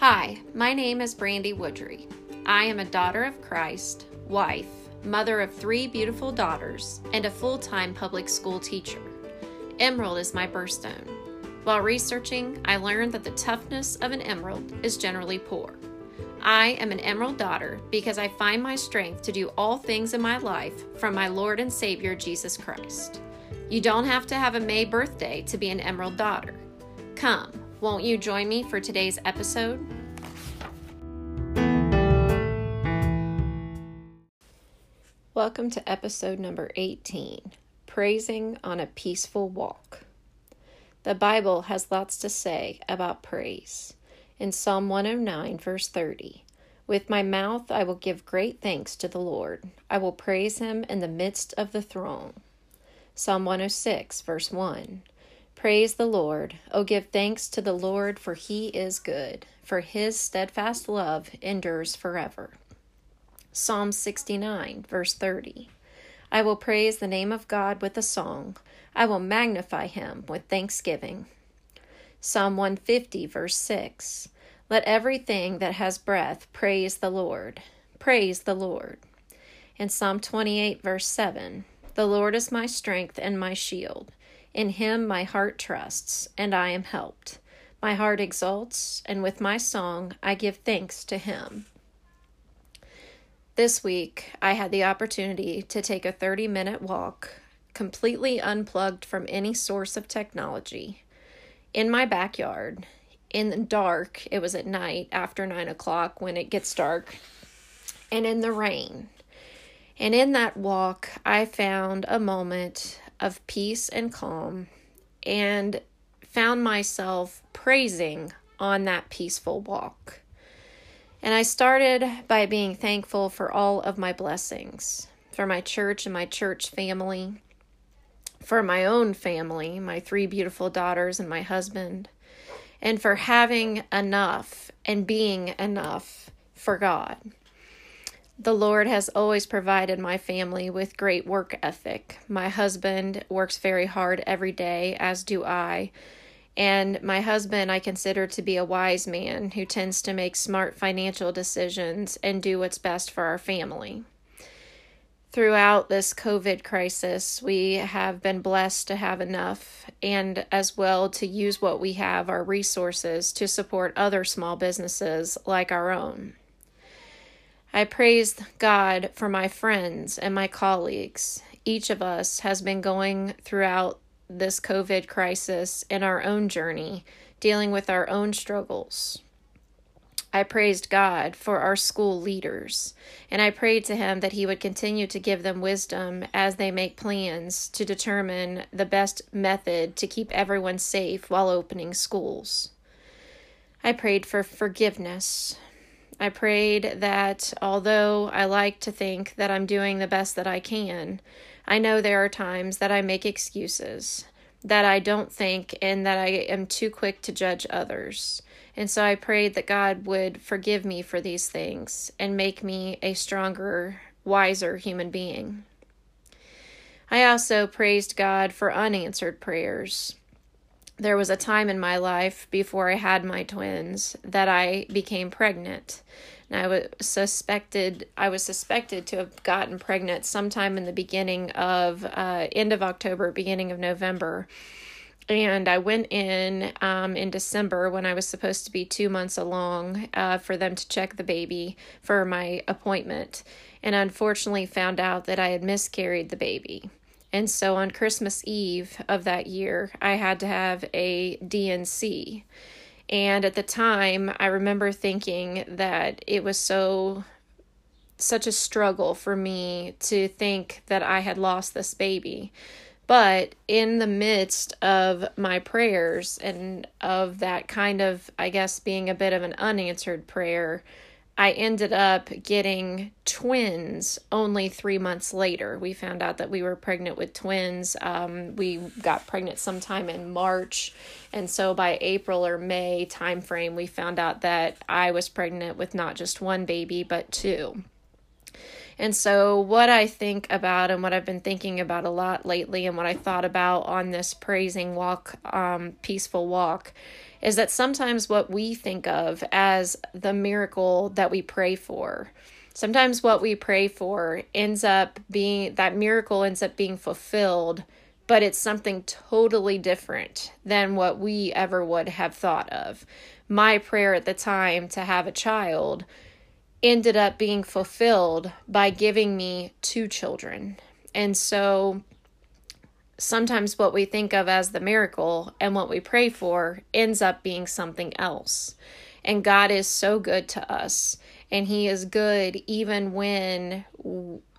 Hi, my name is Brandy Woodry. I am a daughter of Christ, wife, mother of three beautiful daughters, and a full time public school teacher. Emerald is my birthstone. While researching, I learned that the toughness of an emerald is generally poor. I am an emerald daughter because I find my strength to do all things in my life from my Lord and Savior Jesus Christ. You don't have to have a May birthday to be an emerald daughter. Come, won't you join me for today's episode? Welcome to episode number 18 Praising on a Peaceful Walk. The Bible has lots to say about praise in Psalm 109, verse 30. With my mouth I will give great thanks to the Lord. I will praise him in the midst of the throng. Psalm 106, verse 1. Praise the Lord. Oh, give thanks to the Lord, for he is good, for his steadfast love endures forever. Psalm 69, verse 30. I will praise the name of God with a song. I will magnify him with thanksgiving. Psalm 150, verse 6. Let everything that has breath praise the Lord. Praise the Lord. And Psalm 28, verse 7. The Lord is my strength and my shield. In him my heart trusts, and I am helped. My heart exults, and with my song I give thanks to him. This week, I had the opportunity to take a 30 minute walk, completely unplugged from any source of technology in my backyard in the dark. It was at night after nine o'clock when it gets dark, and in the rain. And in that walk, I found a moment of peace and calm and found myself praising on that peaceful walk. And I started by being thankful for all of my blessings for my church and my church family, for my own family, my three beautiful daughters and my husband, and for having enough and being enough for God. The Lord has always provided my family with great work ethic. My husband works very hard every day, as do I. And my husband, I consider to be a wise man who tends to make smart financial decisions and do what's best for our family throughout this COVID crisis, we have been blessed to have enough and as well to use what we have, our resources, to support other small businesses like our own. I praise God for my friends and my colleagues. Each of us has been going throughout this COVID crisis in our own journey, dealing with our own struggles. I praised God for our school leaders, and I prayed to Him that He would continue to give them wisdom as they make plans to determine the best method to keep everyone safe while opening schools. I prayed for forgiveness. I prayed that although I like to think that I'm doing the best that I can, I know there are times that I make excuses, that I don't think, and that I am too quick to judge others. And so I prayed that God would forgive me for these things and make me a stronger, wiser human being. I also praised God for unanswered prayers. There was a time in my life before I had my twins that I became pregnant. And I was suspected I was suspected to have gotten pregnant sometime in the beginning of uh, end of October, beginning of November and I went in um, in December when I was supposed to be two months along uh, for them to check the baby for my appointment, and unfortunately found out that I had miscarried the baby. And so on Christmas Eve of that year, I had to have a D&C. And at the time, I remember thinking that it was so such a struggle for me to think that I had lost this baby. But in the midst of my prayers and of that kind of, I guess, being a bit of an unanswered prayer, I ended up getting twins only three months later. We found out that we were pregnant with twins. Um, we got pregnant sometime in March, and so by April or May timeframe, we found out that I was pregnant with not just one baby but two. And so, what I think about and what I've been thinking about a lot lately, and what I thought about on this praising walk, um, peaceful walk, is that sometimes what we think of as the miracle that we pray for, sometimes what we pray for ends up being that miracle ends up being fulfilled, but it's something totally different than what we ever would have thought of. My prayer at the time to have a child ended up being fulfilled by giving me two children. And so sometimes what we think of as the miracle and what we pray for ends up being something else. And God is so good to us. And He is good even when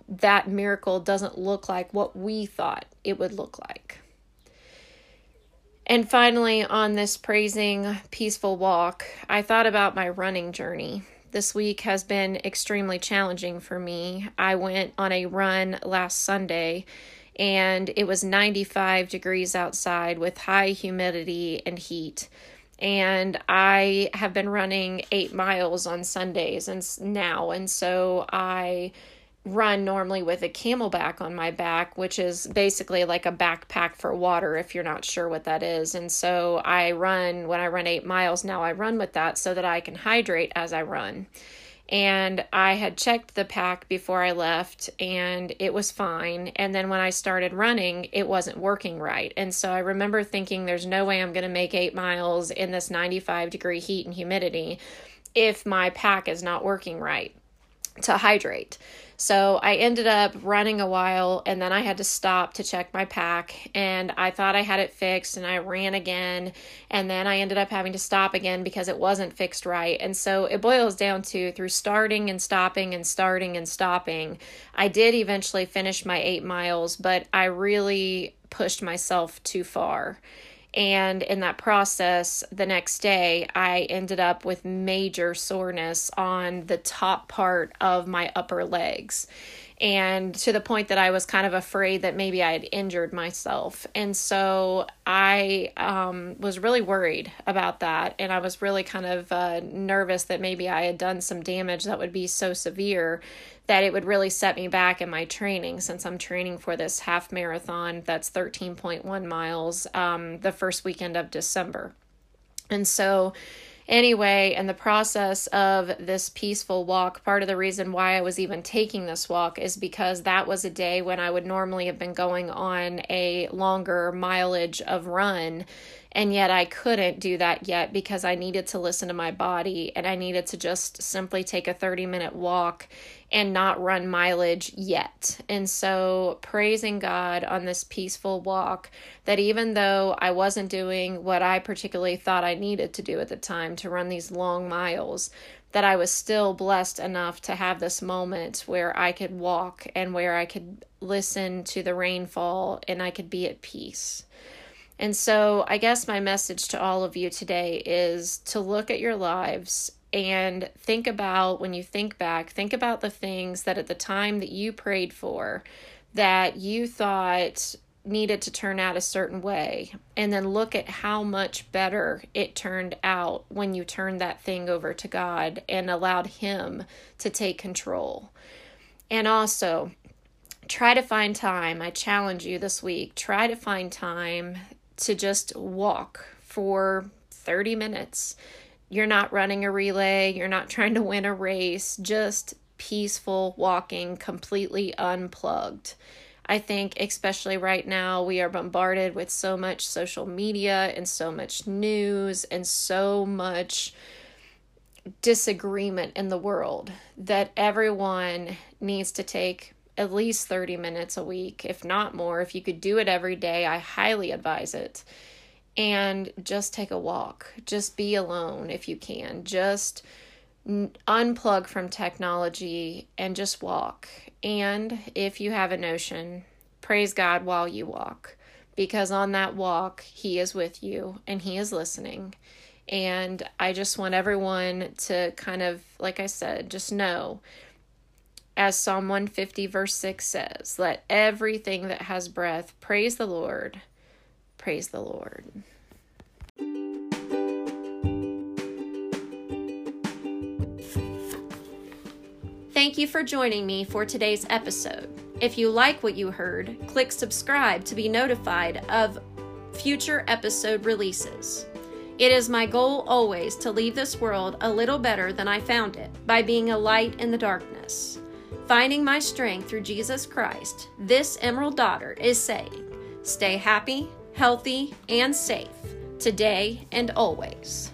that miracle doesn't look like what we thought it would look like. And finally, on this praising, peaceful walk, I thought about my running journey this week has been extremely challenging for me. I went on a run last Sunday and it was 95 degrees outside with high humidity and heat. And I have been running eight miles on Sundays and now, and so I run normally with a CamelBak on my back, which is basically like a backpack for water if you're not sure what that is. And so I run when I run eight miles now, I run with that so that I can hydrate as I run. And I had checked the pack before I left and it was fine. And then when I started running, it wasn't working right. And so I remember thinking, there's no way I'm going to make eight miles in this 95 degree heat and humidity if my pack is not working right to hydrate. So I ended up running a while and then I had to stop to check my pack and I thought I had it fixed and I ran again and then I ended up having to stop again because it wasn't fixed right. And so it boils down to through starting and stopping and starting and stopping, I did eventually finish my 8 miles, but I really pushed myself too far. And in that process, the next day, I ended up with major soreness on the top part of my upper legs. And to the point that I was kind of afraid that maybe I had injured myself. And so I um, was really worried about that. And I was really kind of uh, nervous that maybe I had done some damage that would be so severe that it would really set me back in my training since I'm training for this half marathon that's 13.1 miles um, the first weekend of December. And so, anyway, in the process of this peaceful walk, part of the reason why I was even taking this walk is because that was a day when I would normally have been going on a longer mileage of run and yet I couldn't do that yet because I needed to listen to my body and I needed to just simply take a 30 minute walk and not run mileage yet. And so, praising God on this peaceful walk, that even though I wasn't doing what I particularly thought I needed to do at the time to run these long miles, that I was still blessed enough to have this moment where I could walk and where I could listen to the rainfall and I could be at peace. And so, I guess my message to all of you today is to look at your lives and think about when you think back, think about the things that at the time that you prayed for, that you thought needed to turn out a certain way, and then look at how much better it turned out when you turned that thing over to God and allowed Him to take control. And also, try to find time. I challenge you this week try to find time to just walk for 30 minutes. You're not running a relay, you're not trying to win a race, just peaceful walking, completely unplugged. I think, especially right now, we are bombarded with so much social media and so much news and so much disagreement in the world that everyone needs to take at least 30 minutes a week, if not more. If you could do it every day, I highly advise it. And just take a walk. Just be alone if you can. Just unplug from technology and just walk. And if you have a notion, praise God while you walk. Because on that walk, He is with you and He is listening. And I just want everyone to kind of, like I said, just know as Psalm 150, verse 6 says, Let everything that has breath praise the Lord. Praise the Lord. Thank you for joining me for today's episode. If you like what you heard, click subscribe to be notified of future episode releases. It is my goal always to leave this world a little better than I found it by being a light in the darkness. Finding my strength through Jesus Christ, this Emerald Daughter is saying, stay happy, healthy, and safe today and always.